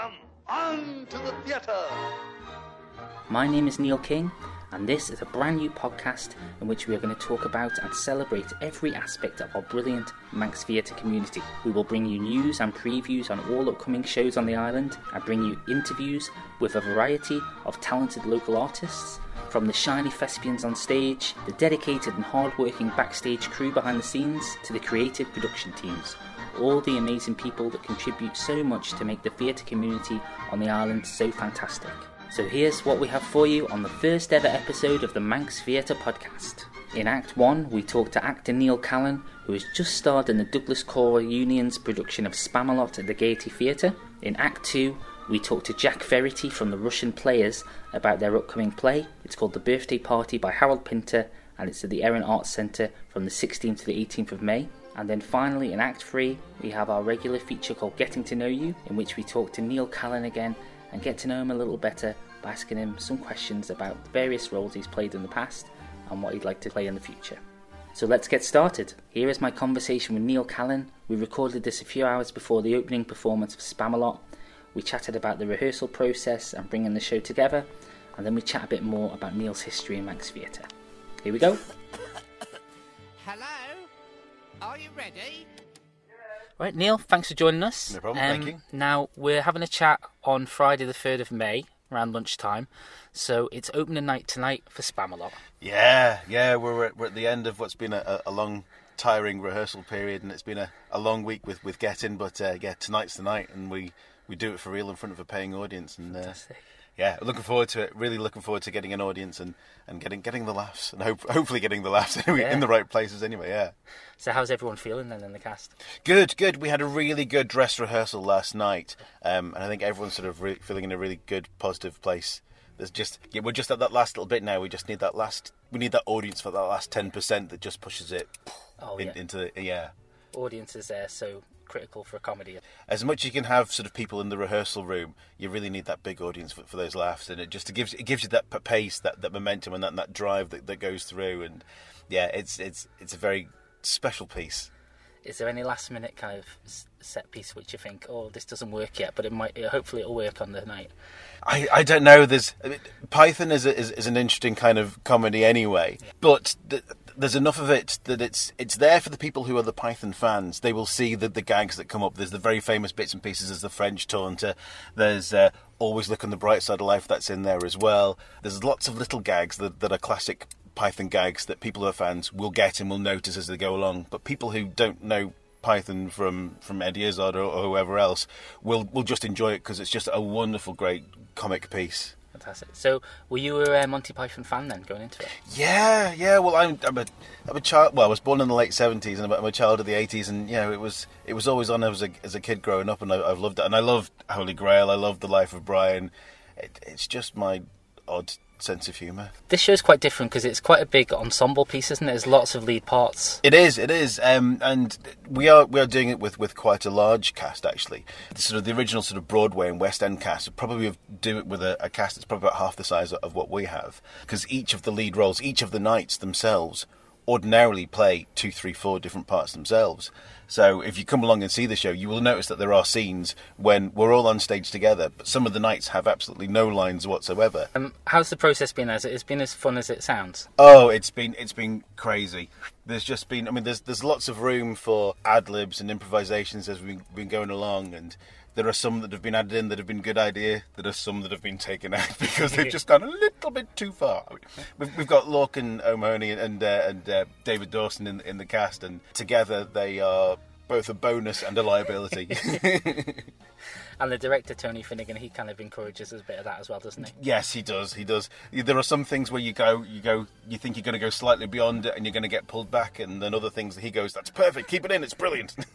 Come on to the theatre. My name is Neil King, and this is a brand new podcast in which we are going to talk about and celebrate every aspect of our brilliant Manx Theatre community. We will bring you news and previews on all upcoming shows on the island and bring you interviews with a variety of talented local artists. From the shiny thespians on stage, the dedicated and hard-working backstage crew behind the scenes, to the creative production teams. All the amazing people that contribute so much to make the theatre community on the island so fantastic. So here's what we have for you on the first ever episode of the Manx Theatre podcast. In Act 1, we talk to actor Neil Callan, who has just starred in the Douglas Choral Union's production of Spamalot at the Gaiety Theatre. In Act 2, we talk to Jack Verity from the Rushen Players about their upcoming play. It's called The Birthday Party by Harold Pinter, and it's at the Erin Arts Centre from the 16th to the 18th of May. And then finally, in Act 3, we have our regular feature called Getting to Know You, in which we talk to Neil Callan again and get to know him a little better by asking him some questions about the various roles he's played in the past and what he'd like to play in the future. So let's get started. Here is my conversation with Neil Callan. We recorded this a few hours before the opening performance of Spamalot. We chatted about the rehearsal process and bringing the show together, and then we chat a bit more about Neil's history in Manx Theatre. Here we go. Hello? Are you ready? Right, Neil, thanks for joining us. No problem, thank you. Now, we're having a chat on Friday, the 3rd of May, around lunchtime. So it's opening night tonight for Spamalot. Yeah, yeah, we're at, we're at the end of what's been a, a long, tiring rehearsal period, and it's been a, a long week with, with getting. But uh, yeah, tonight's the night, and we, we do it for real in front of a paying audience. And uh, Fantastic. Yeah, looking forward to it. Really looking forward to getting an audience and, and getting getting the laughs, and hope, hopefully getting the laughs anyway, Yeah. in the right places anyway. Yeah. So how's everyone feeling then in the cast? Good, good. We had a really good dress rehearsal last night, um, and I think everyone's sort of re- feeling in a really good, positive place. There's just yeah, we're just at that last little bit now. We just need that last. We need that audience for that last ten percent that just pushes it Oh, in, yeah. into the yeah. Audiences there so critical for a comedy. As much as you can have sort of people in the rehearsal room, you really need that big audience for, for those laughs, and it just it gives it gives you that pace, that, that momentum, and that, that drive that, that goes through. And yeah, it's it's it's a very special piece. Is there any last minute kind of set piece which you think, oh, this doesn't work yet, but it might, hopefully it'll work on the night? I, I don't know. There's I mean, Python is, a, is is an interesting kind of comedy anyway, but th- there's enough of it that it's it's there for the people who are the Python fans. They will see the the gags that come up. There's the very famous bits and pieces. There's the French taunter. There's uh, always look on the bright side of life. That's in there as well. There's lots of little gags that that are classic Python gags that people who are fans will get and will notice as they go along. But people who don't know Python from from Eddie Izzard or, or whoever else will will just enjoy it because it's just a wonderful, great comic piece. Fantastic. So were you a uh, Monty Python fan then going into it? Yeah, yeah. Well, I'm, I'm a I'm a child. Well, I was born in the late seventies, and I'm a child of the eighties, and you know, it was it was always on as a as a kid growing up, and I, I've loved it. And I loved Holy Grail. I loved The Life of Brian. It, it's just my odd sense of humour. This show's quite different because it's quite a big ensemble piece, isn't it? There's lots of lead parts. It is, it is, um, and we are we are doing it with, with quite a large cast actually. The sort of the original sort of Broadway and West End cast would probably do it with a, a cast that's probably about half the size of what we have, because each of the lead roles, each of the knights themselves, ordinarily play two, three, four different parts themselves. So if you come along and see the show, you will notice that there are scenes when we're all on stage together, but some of the knights have absolutely no lines whatsoever. Um, how's the process been? It it's been as fun as it sounds? Oh, it's been it's been crazy. There's just been I mean there's there's lots of room for ad libs and improvisations as we've been going along and there are some that have been added in that have been good idea. There are some that have been taken out because they've just gone a little bit too far. We've, we've got Lorcan O'Mahony and uh, and uh, David Dawson in in the cast, and together they are both a bonus and a liability. And the director Tony Finnegan, he kind of encourages a bit of that as well, doesn't he? Yes, he does. He does. There are some things where you go, you go, you think you're going to go slightly beyond it, and you're going to get pulled back, and then other things that he goes, "That's perfect. Keep it in. It's brilliant."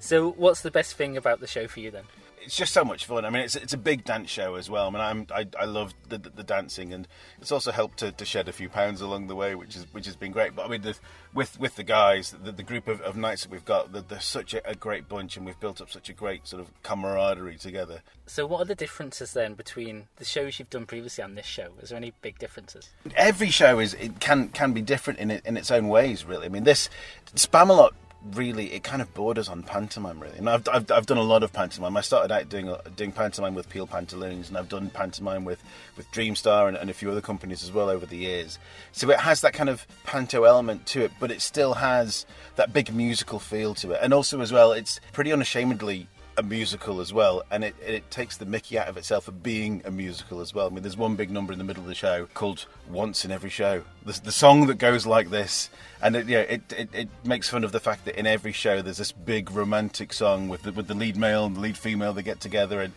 So what's the best thing about the show for you then? It's just so much fun. I mean, it's it's a big dance show as well. I mean, I'm I, I love the, the the dancing, and it's also helped to, to shed a few pounds along the way, which is which has been great. But I mean, the, with with the guys, the, the group of, of knights that we've got, they're, they're such a, a great bunch, and we've built up such a great sort of camaraderie together. So what are the differences then between the shows you've done previously and this show? Is there any big differences? every show is it can can be different in it in its own ways really i mean this spamalot really it kind of borders on pantomime really. And I've, I've, I've done a lot of pantomime. I started out doing doing pantomime with Peel Pantaloons, and I've done pantomime with with Dreamstar and, and a few other companies as well over the years. So it has that kind of panto element to it, but it still has that big musical feel to it, and also as well, it's pretty unashamedly a musical as well, and it, it takes the mickey out of itself for being a musical as well. I mean, there's one big number in the middle of the show called "Once in Every Show." The, the song that goes like this, and it, yeah, it, it, it makes fun of the fact that in every show there's this big romantic song with the, with the lead male and the lead female they get together and.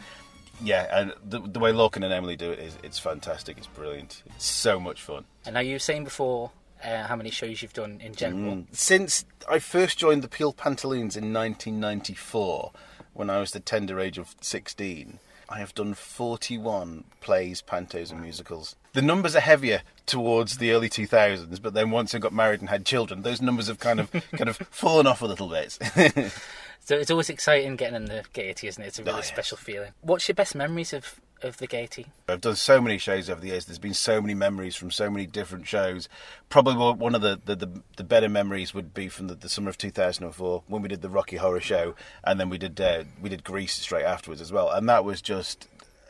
Yeah, and the, the way Lorcan and Emily do it is it's fantastic. It's brilliant. It's so much fun. And now you were saying before uh, how many shows you've done in general. Mm. Since I first joined the Peel Pantaloons in 1994, when I was the tender age of 16, I have done 41 plays, pantos, and musicals. The numbers are heavier towards the early 2000s, but then once I got married and had children, those numbers have kind of kind of fallen off a little bit. so it's always exciting getting in the Gaiety, isn't it? It's a oh, really Oh, special feeling. What's your best memories of, of the Gaiety? I've done so many shows over the years. There's been so many memories from so many different shows. Probably one of the, the, the, the better memories would be from the, the summer of 2004 when we did the Rocky Horror Show, and then we did uh, we did Grease straight afterwards as well. And that was just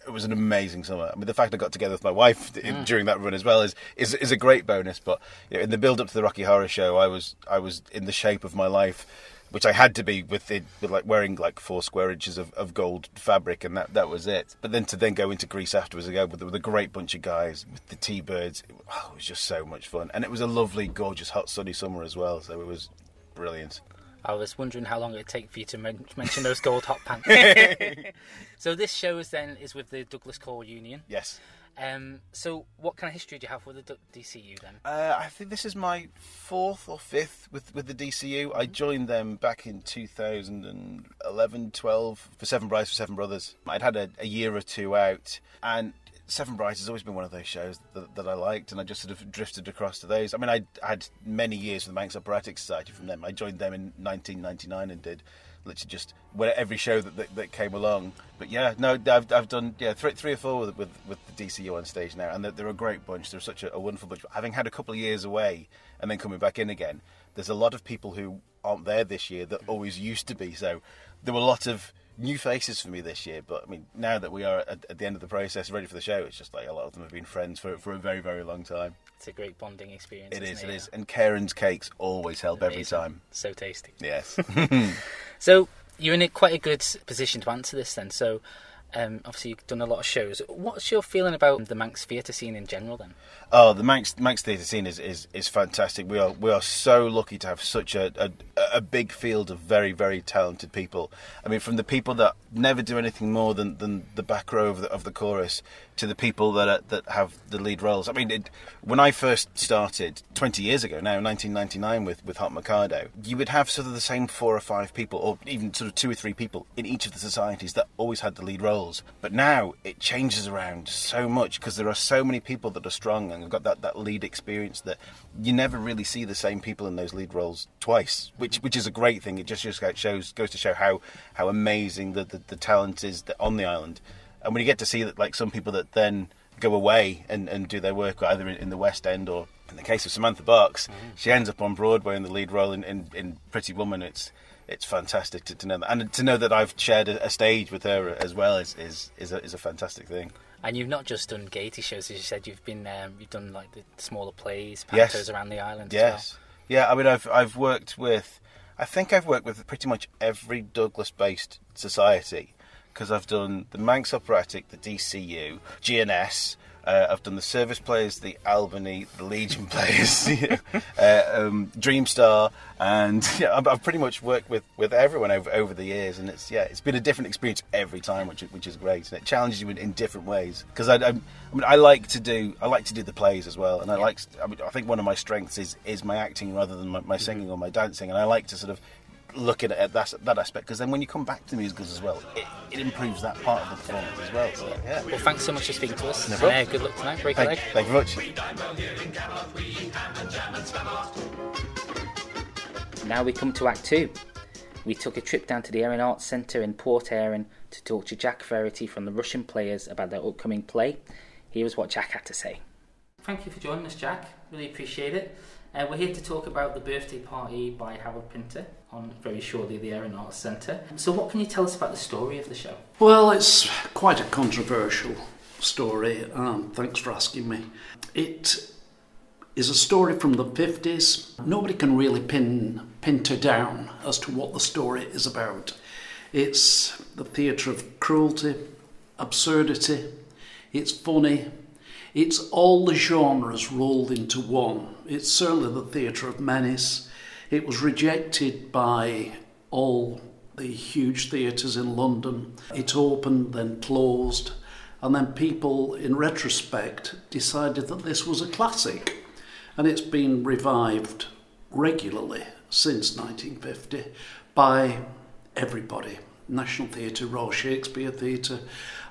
it was an amazing summer. I mean, the fact I got together with my wife in, during that run as well is, is is a great bonus. But you know, in the build up to the Rocky Horror Show, I was I was in the shape of my life. Which I had to be with it, with like wearing like four square inches of, of gold fabric, and that, that was it. But then to then go into Grease afterwards again with, with a great bunch of guys with the T-birds, it, oh, it was just so much fun, and it was a lovely, gorgeous, hot, sunny summer as well. So it was brilliant. I was wondering how long it would take for you to men- mention those gold hot pants. so this show is then is with the Douglas Choral Union. Yes. Um, so what kind of history do you have with the DCU then? Uh, I think this is my fourth or fifth with, with the DCU. I joined them back in 2011, 12 for Seven Brides for Seven Brothers. I'd had a, a year or two out, and Seven Brides has always been one of those shows that, that I liked, and I just sort of drifted across to those. I mean, I had many years with the Manx Operatic Society from them. I joined them in 1999 and did literally just well, every show that, that, that came along. But yeah, no, I've, I've done yeah three, three or four with, with, with the DCU on stage now, and they're, they're a great bunch. They're such a, a wonderful bunch. Having had a couple of years away and then coming back in again, there's a lot of people who aren't there this year that always used to be. So there were a lot of new faces for me this year. But I mean, now that we are at, at the end of the process, ready for the show, it's just like a lot of them have been friends for for a very very long time. It's a great bonding experience. It is, isn't it is, and Karen's cakes always help every time. So tasty. Yes. So you're in a quite a good position to answer this then. So um, obviously you've done a lot of shows. What's your feeling about the Manx theatre scene in general then? Oh, the Manx Manx theatre scene is, is, is fantastic. We are we are so lucky to have such a, a a big field of very very talented people. I mean, from the people that never do anything more than, than the back row of the, of the chorus to the people that are, that have the lead roles. I mean, it, when I first started twenty years ago now, 1999, with with Hot Mikado, you would have sort of the same four or five people, or even sort of two or three people in each of the societies that always had the lead roles. But now it changes around so much because there are so many people that are strong and have got that, that lead experience that you never really see the same people in those lead roles twice, which which is a great thing. It just just shows goes to show how how amazing the, the, the talent is that on the island. And when you get to see that, like some people that then go away and, and do their work either in, in the West End or in the case of Samantha Barks, mm-hmm. she ends up on Broadway in the lead role in, in, in Pretty Woman. It's it's fantastic to, to know that, and to know that I've shared a, a stage with her as well is is is a, is a fantastic thing. And you've not just done Gaiety shows, as you said. You've been um, you've done like the smaller plays, Yes. pantos around the island. Yes. Yeah, I mean, I've I've worked with, I think I've worked with pretty much every Douglas-based society because I've done the Manx Operatic, the DCU, GNS. Uh, I've done the service players, the Albany, the Legion players, uh, um, Dreamstar, and yeah, I've, pretty much worked with, with everyone over over the years, and it's yeah, it's been a different experience every time, which is- which is great, and it challenges you in, in different ways. Because I, I, I mean, I like to do I like to do the plays as well, and I like I mean, I think one of my strengths is is my acting rather than my, my singing or my dancing, and I like to sort of look at that that aspect because then when you come back to musicals as well, it, it improves that part of the performance as well. So yeah. Well, thanks so much for speaking to us. No and, uh, good luck tonight. Break a Thank, leg. thank you very much. Now we come to Act Two. We took a trip down to the Erin Arts Centre in Port Erin to talk to Jack Verity from the Rushen Players about their upcoming play. Here's what Jack had to say. Thank you for joining us, Jack. Really appreciate it. Uh, we're here to talk about the birthday party by Harold Pinter. On very shortly the Erin Arts Centre. So, what can you tell us about the story of the show? Well, it's quite a controversial story. Um, thanks for asking me. It is a story from the 50s. Nobody can really pin, pin her down as to what the story is about. It's the theatre of cruelty, absurdity, it's funny, it's all the genres rolled into one. It's certainly the theatre of menace. It was rejected by all the huge theatres in London. It opened, then closed, and then people, in retrospect, decided that this was a classic and it's been revived regularly since 1950 by everybody. National Theatre, Royal Shakespeare Theatre,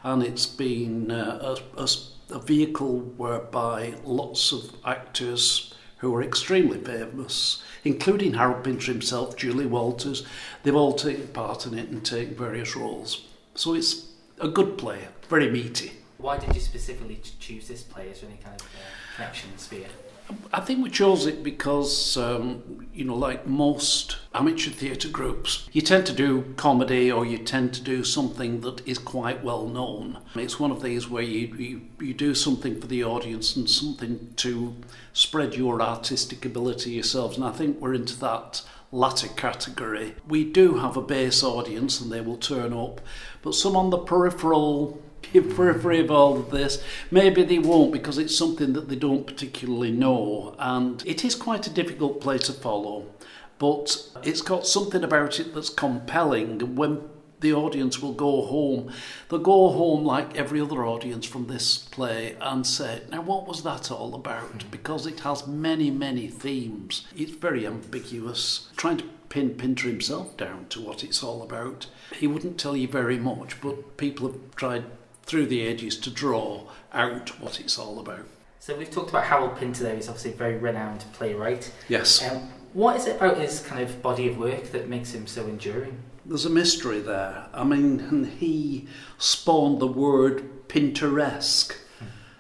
and it's been uh, a, a, a vehicle whereby lots of actors who were extremely famous, including Harold Pinter himself, Julie Walters. They've all taken part in it and taken various roles. So it's a good play, very meaty. Why did you specifically choose this play? Is there any kind of uh, connections for you? I think we chose it because, um, you know, like most amateur theatre groups, you tend to do comedy or you tend to do something that is quite well known. It's one of these where you, you, you do something for the audience and something to spread your artistic ability yourselves. And I think we're into that latter category. We do have a base audience and they will turn up, but some on the peripheral periphery of all of this. Maybe they won't because it's something that they don't particularly know, and it is quite a difficult play to follow. But it's got something about it that's compelling. When the audience will go home, they'll go home like every other audience from this play and say, Now, what was that all about? Because it has many, many themes. It's very ambiguous. Trying to pin Pinter himself down to what it's all about, he wouldn't tell you very much, but people have tried through the edges to draw out what it's all about. So we've talked about Harold Pinter there, he's obviously a very renowned playwright. Yes. Um, what is it about his kind of body of work that makes him so enduring? There's a mystery there. I mean, he spawned the word Pinteresque.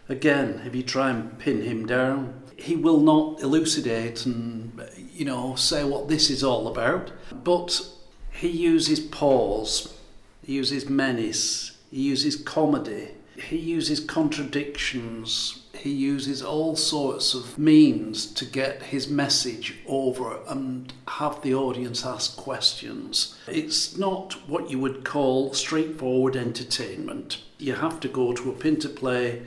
Again, if you try and pin him down, he will not elucidate and, you know, say what this is all about. But he uses pause, he uses menace, he uses comedy. He uses contradictions. He uses all sorts of means to get his message over and have the audience ask questions. It's not what you would call straightforward entertainment. You have to go to a Pinter play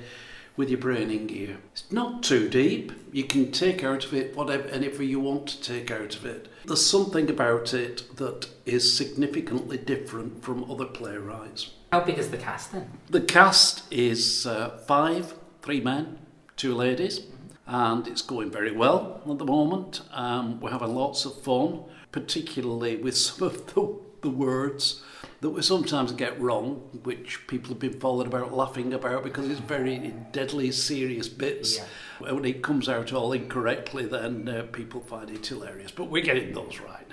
with your brain in gear. It's not too deep. You can take out of it whatever whatever you want to take out of it. There's something about it that is significantly different from other playwrights. How big is the cast then? The cast is uh, five, three men, two ladies, and it's going very well at the moment. Um, we're having lots of fun, particularly with some of the, the words that we sometimes get wrong, which people have been followed about, laughing about, because it's very deadly serious bits. Yeah. When it comes out all incorrectly, then uh, people find it hilarious. But we're getting those right.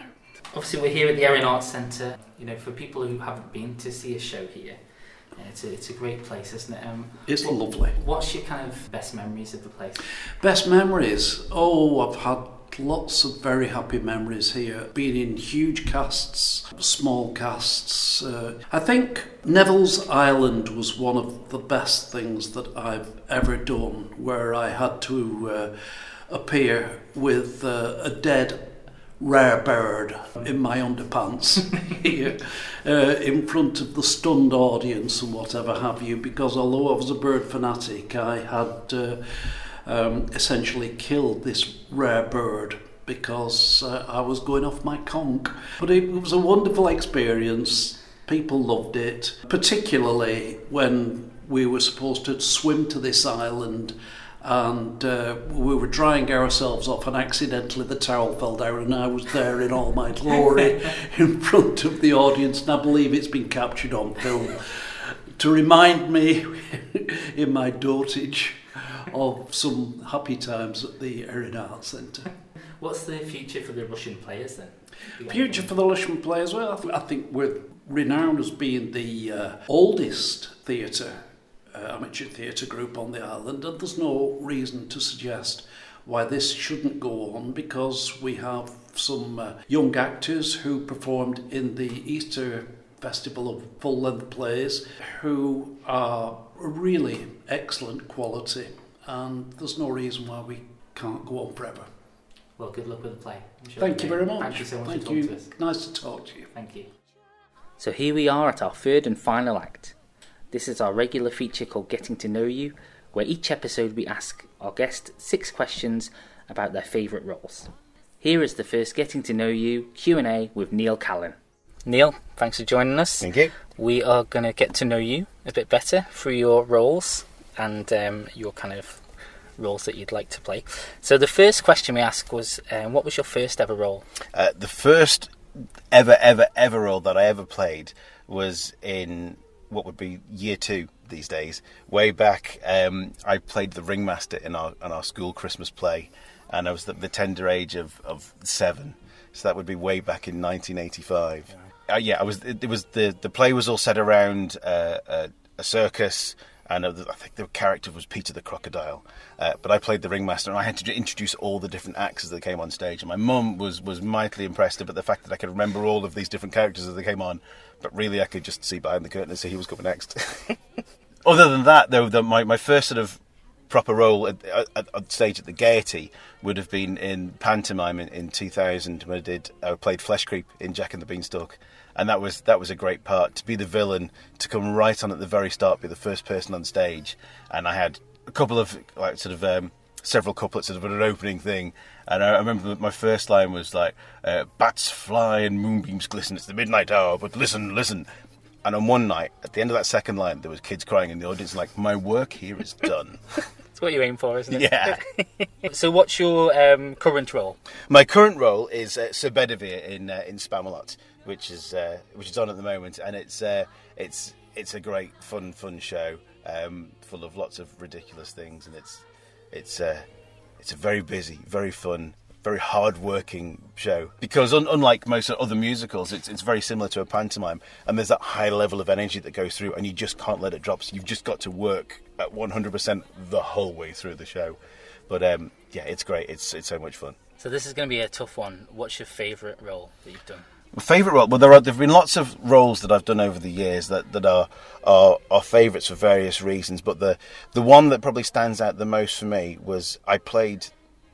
Obviously, we're here at the Erin Arts Centre. You know, for people who haven't been to see a show here, yeah, it's a, it's a great place, isn't it? Um, it's what, lovely. What's your kind of best memories of the place? Best memories? Oh, I've had lots of very happy memories here. Being in huge casts, small casts. Uh, I think Neville's Island was one of the best things that I've ever done, where I had to uh, appear with uh, a dead rare bird in my underpants here uh, in front of the stunned audience and whatever have you because although I was a bird fanatic I had uh, um, essentially killed this rare bird because uh, I was going off my conch. But it was a wonderful experience. People loved it particularly when we were supposed to swim to this island and uh, we were drying ourselves off and accidentally the towel fell down and I was there in all my glory in front of the audience and I believe it's been captured on film to remind me in my dotage of some happy times at the Erin Arts Centre. What's the future for the Rushen players then? Future for the Rushen players? Well, I, th- I think we're renowned as being the uh, oldest theatre, uh, amateur theatre group on the island, and there's no reason to suggest why this shouldn't go on because we have some uh, young actors who performed in the Easter Festival of Full Length Plays who are really excellent quality, and there's no reason why we can't go on forever. Well, good luck with the play. Sure Thank you very much. Thank you so much Thank for talking you. to us. Nice to talk to you. Thank you. So here we are at our third and final act. This is our regular feature called Getting to Know You, where each episode we ask our guest six questions about their favourite roles. Here is the first Getting to Know You Q&A with Neil Callan. Neil, thanks for joining us. Thank you. We are going to get to know you a bit better through your roles and um, your kind of roles that you'd like to play. So the first question we asked was, um, what was your first ever role? Uh, the first ever, ever, ever role that I ever played was in what would be year two these days. Way back, um, I played the ringmaster in our in our school Christmas play, and I was the, the tender age of, of seven. So that would be way back in 1985. Uh, yeah, I was. It, it was the the play was all set around uh, a, a circus, and uh, I think the character was Peter the Crocodile. Uh, but I played the ringmaster, and I had to introduce all the different acts as they came on stage. And my mum was was mightily impressed about the fact that I could remember all of these different characters as they came on. But really, I could just see behind the curtain and see who was coming next. Other than that, though, the, my my first sort of proper role at, at, at stage at the Gaiety would have been in pantomime in, in 2000 when I did I played Flesh Creep in Jack and the Beanstalk, and that was that was a great part to be the villain to come right on at the very start, be the first person on stage, and I had a couple of like sort of um, several couplets sort of an opening thing. And I remember my first line was like, uh, "Bats fly and moonbeams glisten. It's the midnight hour, but listen, listen." And on one night, at the end of that second line, there was kids crying in the audience, like, "My work here is done." It's what you aim for, isn't it? yeah. So what's your um, current role? My current role is uh, Sir Bedivere in uh, in Spamalot, which is uh, which is on at the moment, and it's uh, it's it's a great fun fun show, um, full of lots of ridiculous things, and it's it's uh, it's a very busy, very fun, very hard working show. Because un- unlike most other musicals, it's it's very similar to a pantomime, and there's that high level of energy that goes through, and you just can't let it drop. So you've just got to work at 100% the whole way through the show. But um, yeah, it's great. It's it's so much fun. So this is going to be a tough one. What's your favourite role that you've done? Favorite role? Well, there are there've been lots of roles that I've done over the years that, that are, are are favourites for various reasons. But the the one that probably stands out the most for me was I played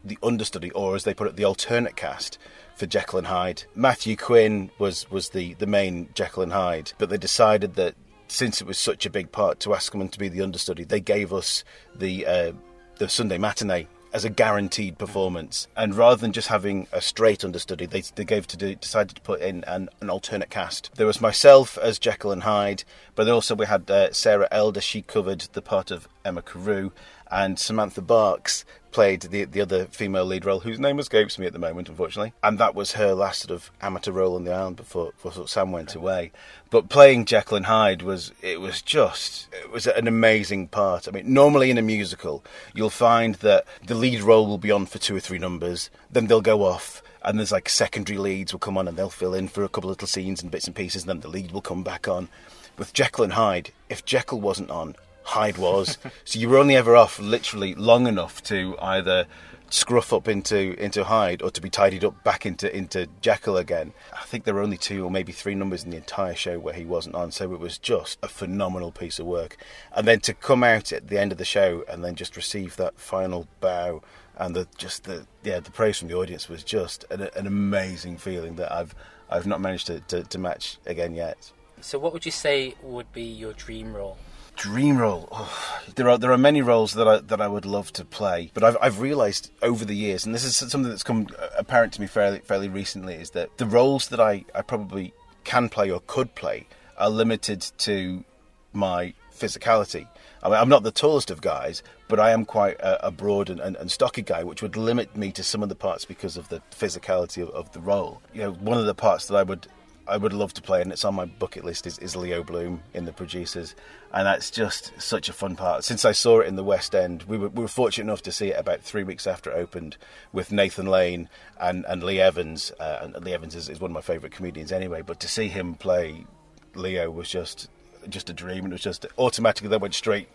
the understudy, or as they put it, the alternate cast for Jekyll and Hyde. Matthew Quinn was was the the main Jekyll and Hyde, but they decided that since it was such a big part to ask him to be the understudy, they gave us the uh, the Sunday matinee as a guaranteed performance. And rather than just having a straight understudy, they, they gave to do, decided to put in an, an alternate cast. There was myself as Jekyll and Hyde, but also we had uh, Sarah Elder. She covered the part of Emma Carew, and Samantha Barks played the the other female lead role, whose name escapes me at the moment, unfortunately. And that was her last sort of amateur role on the island before, before Sam went away. But playing Jekyll and Hyde was it was just it was an amazing part. I mean, normally in a musical, you'll find that the lead role will be on for two or three numbers, then they'll go off. And there's like secondary leads will come on and they'll fill in for a couple of little scenes and bits and pieces, and then the lead will come back on. With Jekyll and Hyde, if Jekyll wasn't on, Hyde was. so you were only ever off literally long enough to either scruff up into into Hyde or to be tidied up back into into Jekyll again. I think there were only two or maybe three numbers in the entire show where he wasn't on, so it was just a phenomenal piece of work. And then to come out at the end of the show and then just receive that final bow and the just the yeah the praise from the audience was just an, an amazing feeling that I've I've not managed to, to, to match again yet. So what would you say would be your dream role? Dream role. Oh, there are there are many roles that I that I would love to play, but I've I've realised over the years, and this is something that's come uh, apparent to me fairly fairly recently, is that the roles that I, I probably can play or could play are limited to my physicality. I mean, I'm not the tallest of guys, but I am quite a, a broad and, and, and, stocky guy, which would limit me to some of the parts because of the physicality of, of the role. You know, one of the parts that I would I would love to play, and it's on my bucket list, is, is Leo Bloom in The Producers. And that's just such a fun part. Since I saw it in the West End, we were, we were fortunate enough to see it about three weeks after it opened with Nathan Lane and, and Lee Evans. Uh, and Lee Evans is, is one of my favourite comedians anyway, but to see him play Leo was just just a dream. And it was just automatically that went straight.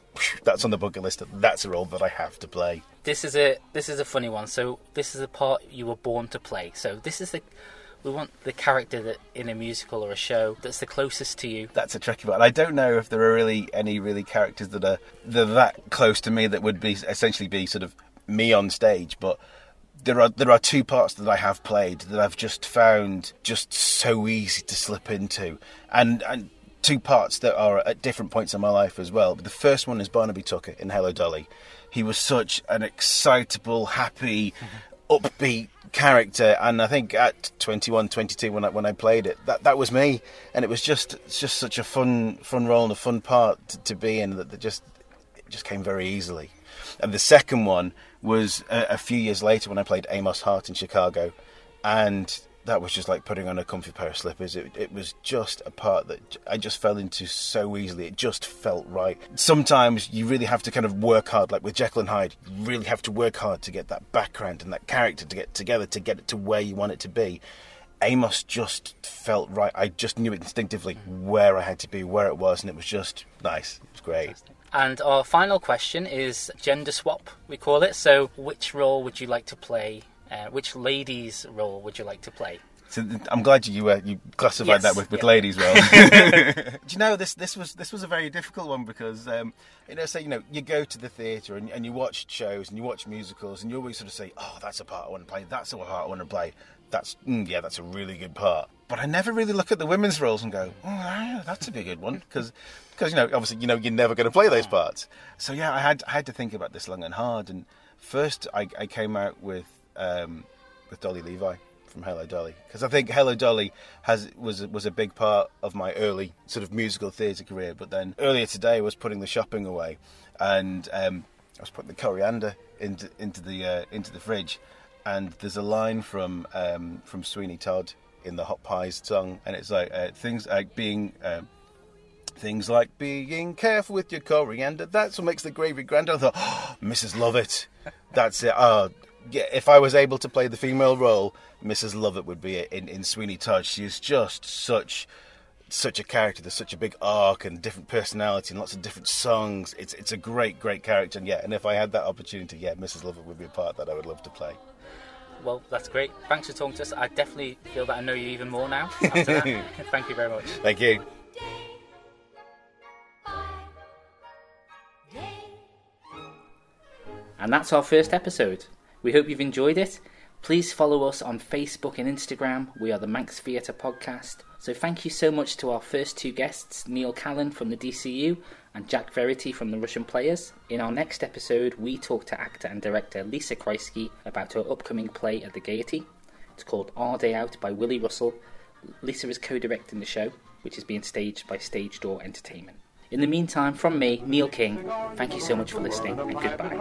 That's on the bucket list. That's a role that I have to play. This is a this is a funny one. So this is the part you were born to play. So this is the we want the character that in a musical or a show that's the closest to you. That's a tricky one. I don't know if there are really any really characters that are that, are that close to me that would be essentially be sort of me on stage, but there are there are two parts that I have played that I've just found just so easy to slip into, and and two parts that are at different points in my life as well. But the first one is Barnaby Tucker in Hello Dolly. He was such an excitable, happy, mm-hmm. Upbeat character, and I think at 21, 22 when I when I played it, that that was me, and it was just just such a fun fun role and a fun part to, to be in that, that just it just came very easily. And the second one was a, a few years later when I played Amos Hart in Chicago, and that was just like putting on a comfy pair of slippers. It, it was just a part that I just fell into so easily. It just felt right. Sometimes you really have to kind of work hard, like with Jekyll and Hyde, you really have to work hard to get that background and that character to get together to get it to where you want it to be. Amos just felt right. I just knew instinctively where I had to be, where it was, and it was just nice. It was great. And our final question is gender swap, we call it. So, which role would you like to play? Uh, which lady's role would you like to play? So I'm glad you uh, you classified Yes, that with, with yeah. ladies well. Do you know this this was this was a very difficult one because um, you know say you know you go to the theatre and, and you watch shows and you watch musicals and you always sort of say oh that's a part I want to play. That's a part I want to play. That's mm, yeah that's a really good part. But I never really look at the women's roles and go oh that's a big good one. Because because you know obviously you know you're never going to play those parts. So yeah I had I had to think about this long and hard. And first I, I came out with um, with Dolly Levi from Hello Dolly because I think Hello Dolly has was was a big part of my early sort of musical theatre career. But then earlier today I was putting the shopping away, and um, I was putting the coriander into into the uh, into the fridge, and there's a line from um, from Sweeney Todd in the Hot Pies song, and it's like uh, things like being. Um, Things like being careful with your coriander, that's what makes the gravy grander. I thought, oh, Mrs. Lovett, that's it. Oh, if I was able to play the female role, Mrs. Lovett would be it in, in Sweeney Todd. She is just such such a character. There's such a big arc and different personality and lots of different songs. It's it's a great, great character. And yeah, and if I had that opportunity, yeah, Mrs. Lovett would be a part that I would love to play. Well, that's great. Thanks for talking to us. I definitely feel that I know you even more now. Thank you very much. Thank you. And that's our first episode. We hope you've enjoyed it. Please follow us on Facebook and Instagram. We are the Manx Theatre Podcast. So thank you so much to our first two guests, Neil Callan from the DCU and Jack Verity from the Rushen Players. In our next episode, we talk to actor and director Lisa Kreisky about her upcoming play at the Gaiety. It's called Our Day Out by Willy Russell. Lisa is co-directing the show, which is being staged by Stage Door Entertainment. In the meantime, from me, Neil King, thank you so much for listening and goodbye.